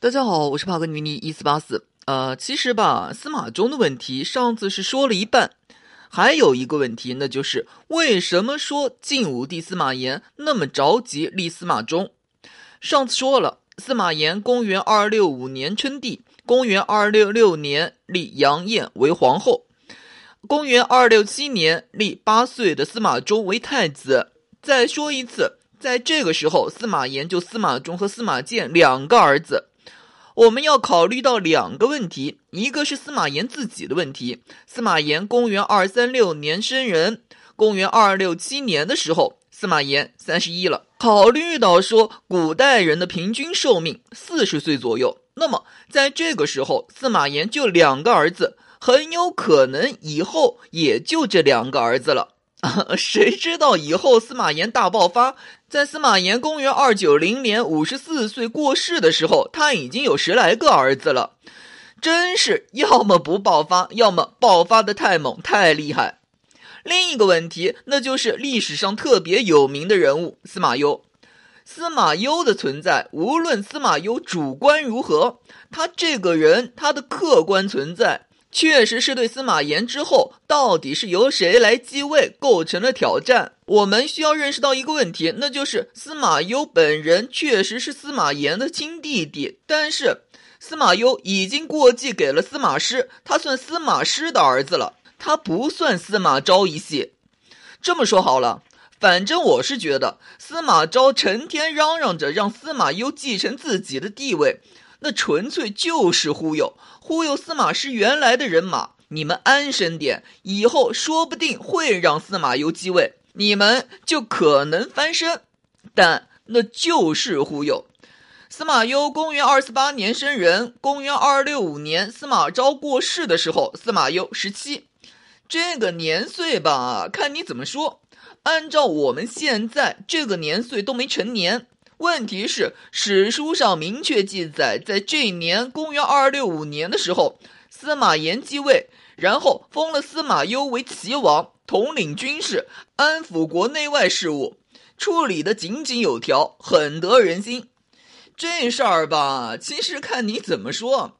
大家好，我是帕格尼尼一四八四。呃，其实吧，司马衷的问题上次是说了一半，还有一个问题，那就是为什么说晋武帝司马炎那么着急立司马衷？上次说了，司马炎公元二六五年称帝，公元二六六年立杨艳为皇后，公元二六七年立八岁的司马衷为太子。再说一次，在这个时候，司马炎就司马衷和司马鉴两个儿子。我们要考虑到两个问题，一个是司马炎自己的问题。司马炎公元二三六年生人，公元二六七年的时候，司马炎三十一了。考虑到说古代人的平均寿命四十岁左右，那么在这个时候，司马炎就两个儿子，很有可能以后也就这两个儿子了。谁知道以后司马炎大爆发，在司马炎公元二九零年五十四岁过世的时候，他已经有十来个儿子了，真是要么不爆发，要么爆发的太猛太厉害。另一个问题，那就是历史上特别有名的人物司马攸。司马攸的存在，无论司马攸主观如何，他这个人他的客观存在。确实是对司马炎之后到底是由谁来继位构成了挑战。我们需要认识到一个问题，那就是司马攸本人确实是司马炎的亲弟弟，但是司马攸已经过继给了司马师，他算司马师的儿子了，他不算司马昭一系。这么说好了，反正我是觉得司马昭成天嚷嚷着让司马攸继承自己的地位。那纯粹就是忽悠，忽悠司马师原来的人马。你们安生点，以后说不定会让司马攸继位，你们就可能翻身。但那就是忽悠。司马攸公元二四八年生人，公元二六五年司马昭过世的时候，司马攸十七。这个年岁吧，看你怎么说。按照我们现在这个年岁都没成年。问题是，史书上明确记载，在这年，公元二六五年的时候，司马炎继位，然后封了司马攸为齐王，统领军事，安抚国内外事务，处理的井井有条，很得人心。这事儿吧，其实看你怎么说，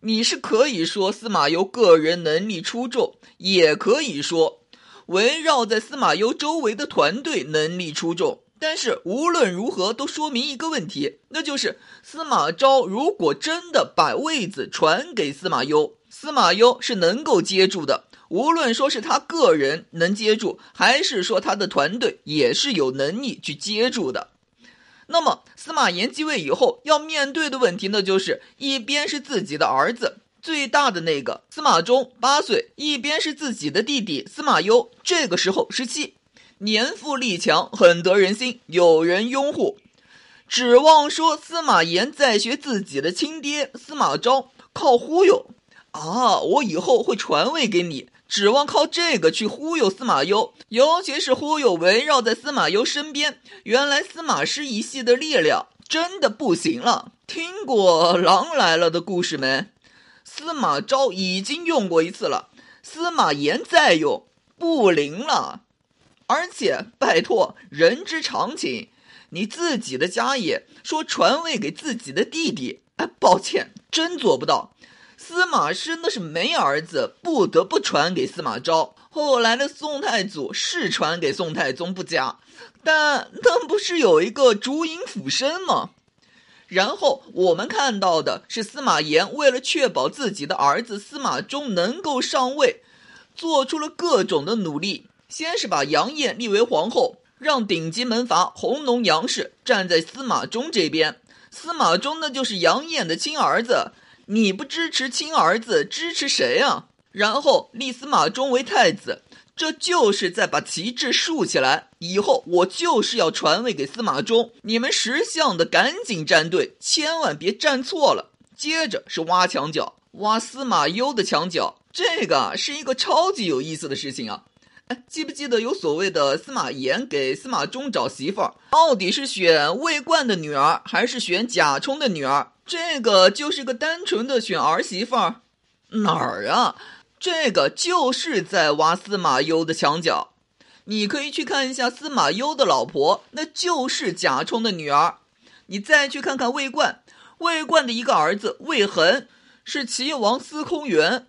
你是可以说司马攸个人能力出众，也可以说围绕在司马攸周围的团队能力出众。但是无论如何，都说明一个问题，那就是司马昭如果真的把位子传给司马攸，司马攸是能够接住的。无论说是他个人能接住，还是说他的团队也是有能力去接住的。那么司马炎继位以后要面对的问题，那就是一边是自己的儿子最大的那个司马衷八岁，一边是自己的弟弟司马攸，这个时候十七。年富力强，很得人心，有人拥护。指望说司马炎在学自己的亲爹司马昭，靠忽悠啊！我以后会传位给你，指望靠这个去忽悠司马攸，尤其是忽悠围绕在司马攸身边。原来司马师一系的力量真的不行了。听过狼来了的故事没？司马昭已经用过一次了，司马炎再用不灵了。而且，拜托，人之常情，你自己的家业说传位给自己的弟弟，哎，抱歉，真做不到。司马师那是没儿子，不得不传给司马昭。后来的宋太祖是传给宋太宗不假，但那不是有一个烛影辅身吗？然后我们看到的是司马炎为了确保自己的儿子司马衷能够上位，做出了各种的努力。先是把杨艳立为皇后，让顶级门阀弘农杨氏站在司马衷这边。司马衷那就是杨艳的亲儿子，你不支持亲儿子，支持谁啊？然后立司马衷为太子，这就是在把旗帜竖起来。以后我就是要传位给司马衷，你们识相的赶紧站队，千万别站错了。接着是挖墙脚，挖司马攸的墙角，这个是一个超级有意思的事情啊。记不记得有所谓的司马炎给司马衷找媳妇儿，到底是选魏冠的女儿，还是选贾充的女儿？这个就是个单纯的选儿媳妇儿，哪儿啊？这个就是在挖司马攸的墙角。你可以去看一下司马攸的老婆，那就是贾充的女儿。你再去看看魏冠，魏冠的一个儿子魏恒是齐王司空元，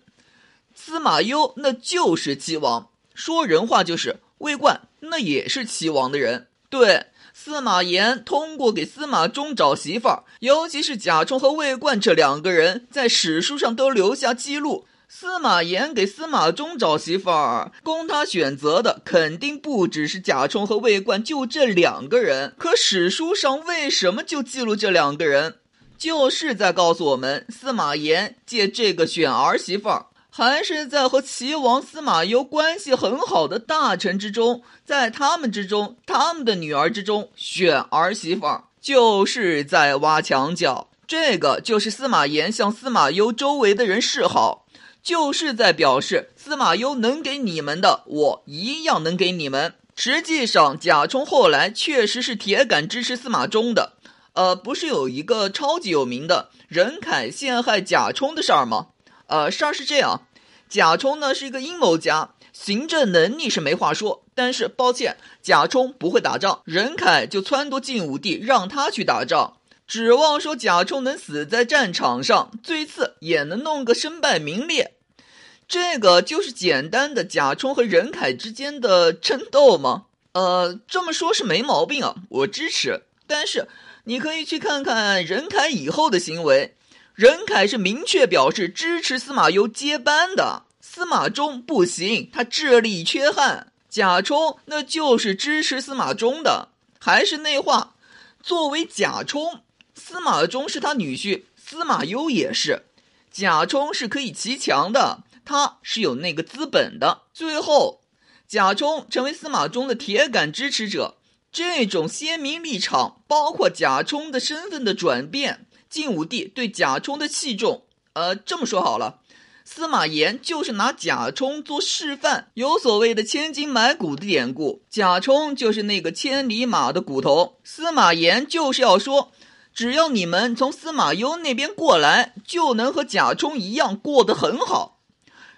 司马攸那就是齐王。说人话就是魏冠那也是齐王的人。对，司马炎通过给司马衷找媳妇儿，尤其是贾充和魏冠这两个人，在史书上都留下记录。司马炎给司马衷找媳妇儿，供他选择的肯定不只是贾充和魏冠，就这两个人。可史书上为什么就记录这两个人？就是在告诉我们，司马炎借这个选儿媳妇儿，还是在和齐王司马攸关系很好的大臣之中，在他们之中，他们的女儿之中选儿媳妇，就是在挖墙脚。这个就是司马炎向司马攸周围的人示好。就是在表示司马攸能给你们的，我一样能给你们。实际上，贾充后来确实是铁杆支持司马衷的。呃，不是有一个超级有名的任凯陷害贾充的事儿吗？呃，事儿是这样，贾充呢是一个阴谋家，行政能力是没话说，但是抱歉，贾充不会打仗，任凯就撺掇晋武帝让他去打仗。指望说贾充能死在战场上，最次也能弄个身败名裂，这个就是简单的贾充和任凯之间的争斗吗？呃，这么说是没毛病啊，我支持。但是你可以去看看任凯以后的行为，任凯是明确表示支持司马攸接班的，司马衷不行，他智力缺憾。贾充那就是支持司马衷的，还是那话，作为贾充。司马衷是他女婿，司马攸也是。贾充是可以骑墙的，他是有那个资本的。最后，贾充成为司马衷的铁杆支持者。这种鲜明立场，包括贾充的身份的转变，晋武帝对贾充的器重。呃，这么说好了，司马炎就是拿贾充做示范。有所谓的“千金买骨”的典故，贾充就是那个千里马的骨头。司马炎就是要说。只要你们从司马攸那边过来，就能和贾充一样过得很好。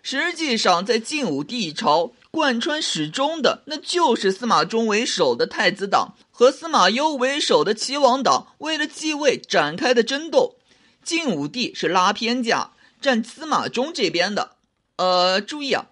实际上，在晋武帝朝贯穿始终的，那就是司马衷为首的太子党和司马攸为首的齐王党为了继位展开的争斗。晋武帝是拉偏架，站司马衷这边的。呃，注意啊，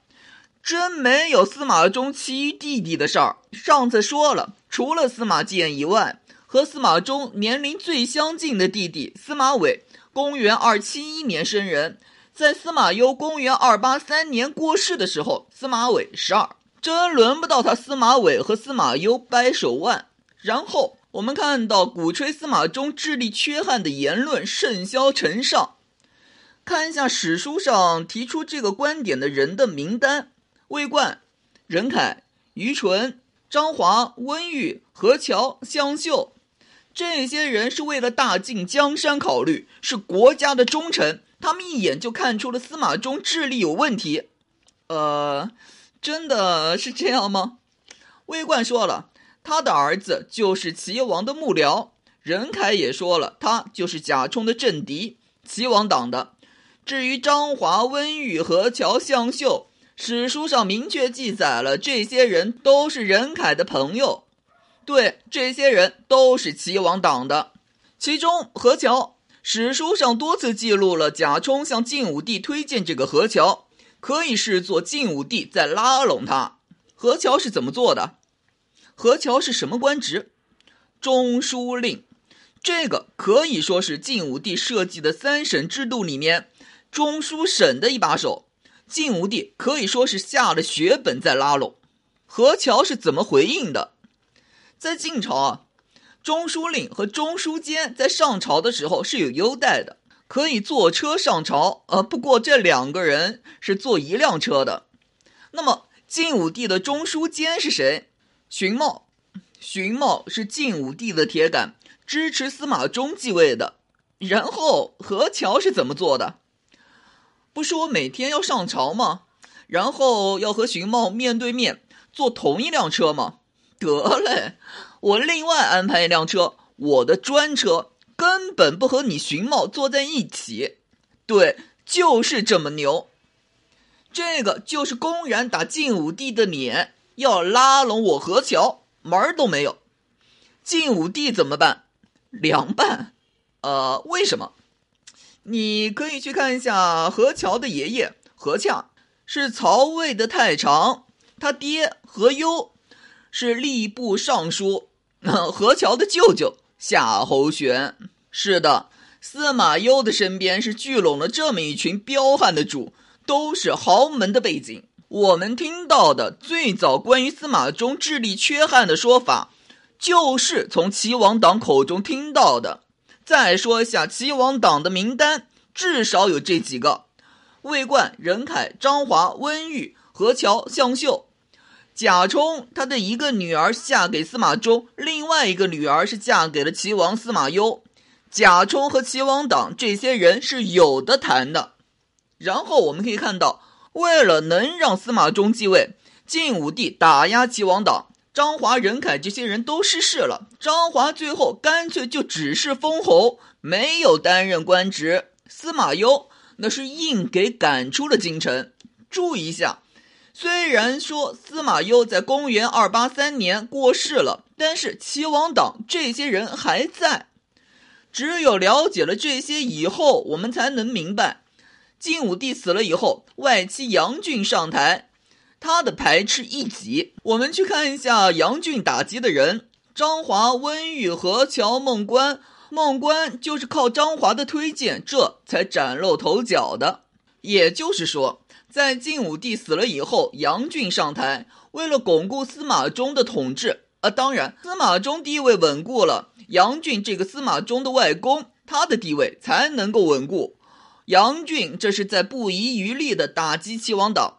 真没有司马衷其余弟弟的事儿。上次说了，除了司马建以外。和司马衷年龄最相近的弟弟司马玮，公元二七一年生人，在司马攸公元二八三年过世的时候，司马玮十二，真轮不到他司马玮和司马攸掰手腕。然后我们看到鼓吹司马衷智力缺憾的言论甚嚣尘上，看一下史书上提出这个观点的人的名单：魏冠、任凯、于纯、张华、温玉、何乔、湘秀。这些人是为了大晋江山考虑，是国家的忠臣。他们一眼就看出了司马衷智力有问题。呃，真的是这样吗？魏冠说了，他的儿子就是齐王的幕僚。任凯也说了，他就是贾充的政敌，齐王党的。至于张华、温玉、何乔、向秀，史书上明确记载了，这些人都是任凯的朋友。对，这些人都是齐王党的。其中何乔，史书上多次记录了贾充向晋武帝推荐这个何乔，可以视作晋武帝在拉拢他。何乔是怎么做的？何乔是什么官职？中书令。这个可以说是晋武帝设计的三省制度里面中书省的一把手。晋武帝可以说是下了血本在拉拢。何乔是怎么回应的？在晋朝啊，中书令和中书监在上朝的时候是有优待的，可以坐车上朝。呃，不过这两个人是坐一辆车的。那么晋武帝的中书监是谁？荀茂。荀茂是晋武帝的铁杆，支持司马衷继位的。然后何乔是怎么做的？不是我每天要上朝吗？然后要和荀茂面对面坐同一辆车吗？得嘞，我另外安排一辆车，我的专车，根本不和你荀茂坐在一起。对，就是这么牛。这个就是公然打晋武帝的脸，要拉拢我何乔，门儿都没有。晋武帝怎么办？凉拌。呃，为什么？你可以去看一下何乔的爷爷何洽，是曹魏的太常，他爹何忧是吏部尚书，何乔的舅舅夏侯玄。是的，司马攸的身边是聚拢了这么一群彪悍的主，都是豪门的背景。我们听到的最早关于司马衷智力缺憾的说法，就是从齐王党口中听到的。再说一下齐王党的名单，至少有这几个：魏冠、任凯、张华、温玉、何乔、向秀。贾充他的一个女儿嫁给司马衷，另外一个女儿是嫁给了齐王司马攸。贾充和齐王党这些人是有的谈的。然后我们可以看到，为了能让司马衷继位，晋武帝打压齐王党。张华、任凯这些人都失势了，张华最后干脆就只是封侯，没有担任官职。司马攸那是硬给赶出了京城。注意一下，虽然说司马攸在公元二八三年过世了，但是齐王党这些人还在。只有了解了这些以后，我们才能明白，晋武帝死了以后，外戚杨俊上台。他的排斥一级，我们去看一下杨俊打击的人：张华、温玉、和乔、孟关。孟关就是靠张华的推荐，这才崭露头角的。也就是说，在晋武帝死了以后，杨俊上台，为了巩固司马衷的统治。啊，当然，司马衷地位稳固了，杨俊这个司马衷的外公，他的地位才能够稳固。杨俊这是在不遗余力地打击齐王党。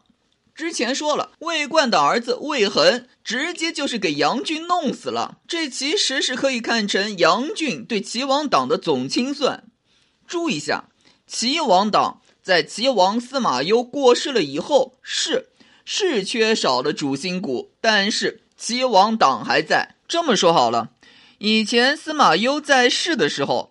之前说了，魏冠的儿子魏恒直接就是给杨俊弄死了。这其实是可以看成杨俊对齐王党的总清算。注意一下，齐王党在齐王司马攸过世了以后，是是缺少了主心骨，但是齐王党还在。这么说好了，以前司马攸在世的时候，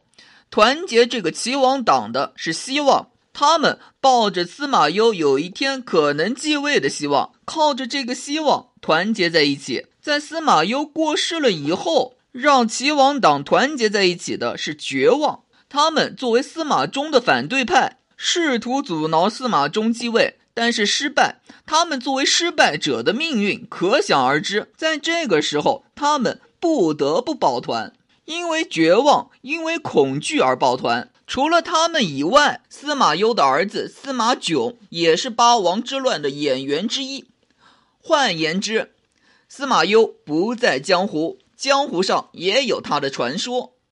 团结这个齐王党的是希望。他们抱着司马攸有一天可能继位的希望，靠着这个希望团结在一起。在司马攸过世了以后，让齐王党团结在一起的是绝望。他们作为司马衷的反对派，试图阻挠司马衷继位，但是失败。他们作为失败者的命运可想而知。在这个时候，他们不得不抱团，因为绝望，因为恐惧而抱团。除了他们以外，司马攸的儿子司马囧也是八王之乱的演员之一。换言之，司马攸不在江湖，江湖上也有他的传说。